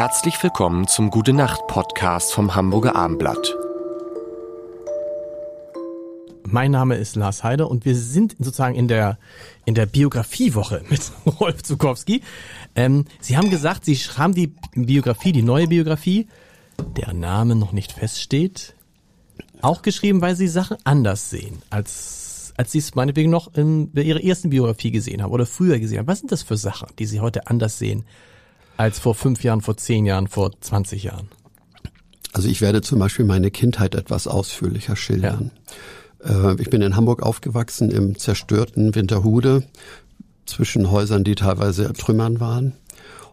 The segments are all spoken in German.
Herzlich willkommen zum Gute Nacht Podcast vom Hamburger Armblatt. Mein Name ist Lars Heider und wir sind sozusagen in der in der Biografiewoche mit Rolf Zukowski. Ähm, Sie haben gesagt, Sie haben die Biografie, die neue Biografie, deren Name noch nicht feststeht, auch geschrieben, weil Sie Sachen anders sehen als als Sie es meinetwegen noch in Ihrer ersten Biografie gesehen haben oder früher gesehen haben. Was sind das für Sachen, die Sie heute anders sehen als vor fünf Jahren, vor zehn Jahren, vor 20 Jahren? Also ich werde zum Beispiel meine Kindheit etwas ausführlicher schildern. Ja. Äh, ich bin in Hamburg aufgewachsen im zerstörten Winterhude zwischen Häusern, die teilweise Trümmern waren.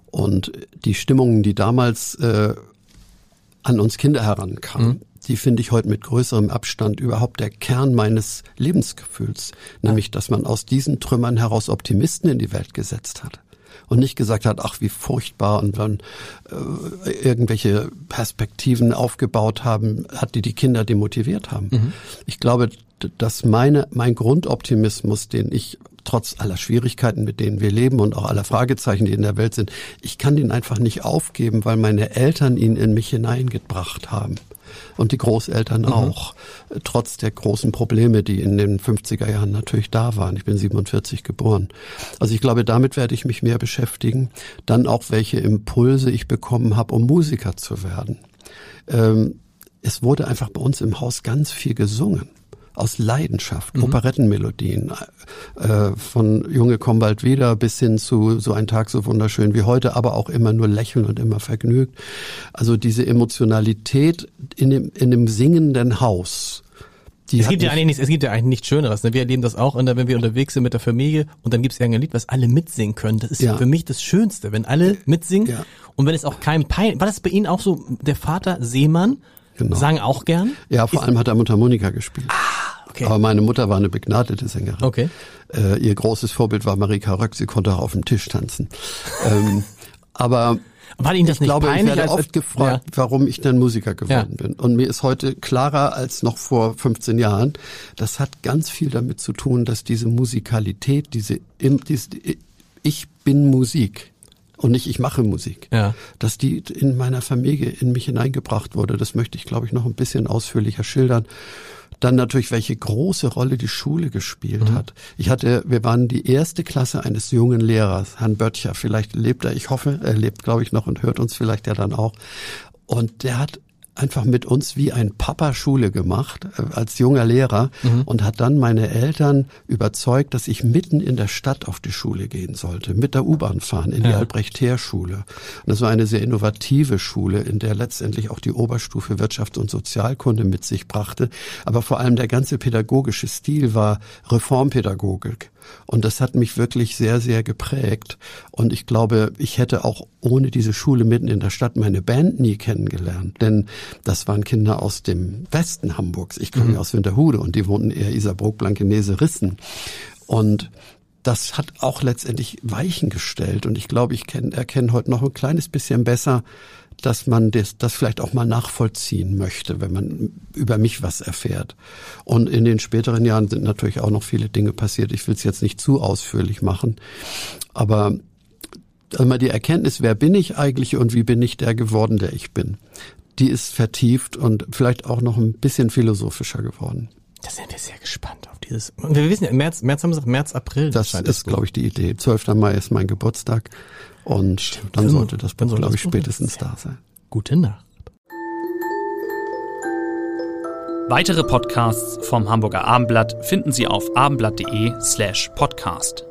Und die Stimmungen, die damals äh, an uns Kinder herankamen, mhm die finde ich heute mit größerem Abstand überhaupt der Kern meines Lebensgefühls, nämlich dass man aus diesen Trümmern heraus Optimisten in die Welt gesetzt hat und nicht gesagt hat, ach wie furchtbar und dann äh, irgendwelche Perspektiven aufgebaut haben, hat die die Kinder demotiviert haben. Mhm. Ich glaube, dass meine mein Grundoptimismus, den ich trotz aller Schwierigkeiten, mit denen wir leben und auch aller Fragezeichen, die in der Welt sind, ich kann den einfach nicht aufgeben, weil meine Eltern ihn in mich hineingebracht haben und die Großeltern mhm. auch, trotz der großen Probleme, die in den 50er Jahren natürlich da waren. Ich bin 47 geboren. Also ich glaube, damit werde ich mich mehr beschäftigen. Dann auch, welche Impulse ich bekommen habe, um Musiker zu werden. Ähm, es wurde einfach bei uns im Haus ganz viel gesungen aus Leidenschaft, mhm. Operettenmelodien, äh, von Junge komm bald wieder bis hin zu so ein Tag so wunderschön wie heute, aber auch immer nur lächeln und immer vergnügt. Also diese Emotionalität in dem, in dem singenden Haus. Die es gibt ja eigentlich nichts, es gibt ja eigentlich nichts Schöneres. Ne? Wir erleben das auch, wenn wir unterwegs sind mit der Familie und dann gibt es irgendein Lied, was alle mitsingen können. Das ist ja. für mich das Schönste, wenn alle mitsingen ja. und wenn es auch kein Pein. War das bei Ihnen auch so? Der Vater Seemann genau. sagen auch gern? Ja, vor ist allem hat er Mundharmonika gespielt. Ah. Okay. Aber meine Mutter war eine begnadete Sängerin. Okay. Äh, ihr großes Vorbild war Marika Röck, sie konnte auch auf dem Tisch tanzen. ähm, aber war Ihnen das ich nicht glaube, peinlich? Ich werde oft gefragt, ja. warum ich denn Musiker geworden ja. bin. Und mir ist heute klarer als noch vor 15 Jahren. Das hat ganz viel damit zu tun, dass diese Musikalität, diese, diese ich bin Musik und nicht ich mache Musik, ja. dass die in meiner Familie in mich hineingebracht wurde. Das möchte ich, glaube ich, noch ein bisschen ausführlicher schildern. Dann natürlich, welche große Rolle die Schule gespielt mhm. hat. Ich hatte, wir waren die erste Klasse eines jungen Lehrers, Herrn Böttcher. Vielleicht lebt er, ich hoffe, er lebt, glaube ich, noch und hört uns vielleicht ja dann auch. Und der hat einfach mit uns wie ein Papa Schule gemacht äh, als junger Lehrer mhm. und hat dann meine Eltern überzeugt, dass ich mitten in der Stadt auf die Schule gehen sollte, mit der U-Bahn fahren in die ja. Albrecht-Heer-Schule. Und das war eine sehr innovative Schule, in der letztendlich auch die Oberstufe Wirtschaft und Sozialkunde mit sich brachte. Aber vor allem der ganze pädagogische Stil war Reformpädagogik. Und das hat mich wirklich sehr, sehr geprägt. Und ich glaube, ich hätte auch ohne diese Schule mitten in der Stadt meine Band nie kennengelernt. Denn das waren Kinder aus dem Westen Hamburgs. Ich komme mhm. aus Winterhude und die wohnten eher Isarbrook, Blankenese, Rissen. Und das hat auch letztendlich Weichen gestellt. Und ich glaube, ich erkenne heute noch ein kleines bisschen besser, dass man das, das vielleicht auch mal nachvollziehen möchte, wenn man über mich was erfährt. Und in den späteren Jahren sind natürlich auch noch viele Dinge passiert. Ich will es jetzt nicht zu ausführlich machen, aber immer die Erkenntnis, wer bin ich eigentlich und wie bin ich der geworden, der ich bin, die ist vertieft und vielleicht auch noch ein bisschen philosophischer geworden. Da sind wir sehr gespannt auf dieses. Und wir wissen ja, März, März haben wir gesagt, März, April. Das ist, glaube ich, die Idee. 12. Mai ist mein Geburtstag. Und Stimmt, dann sollte das Buch, glaube ich, spätestens da sein. Gute Nacht. Weitere Podcasts vom Hamburger Abendblatt finden Sie auf abendblatt.de slash podcast.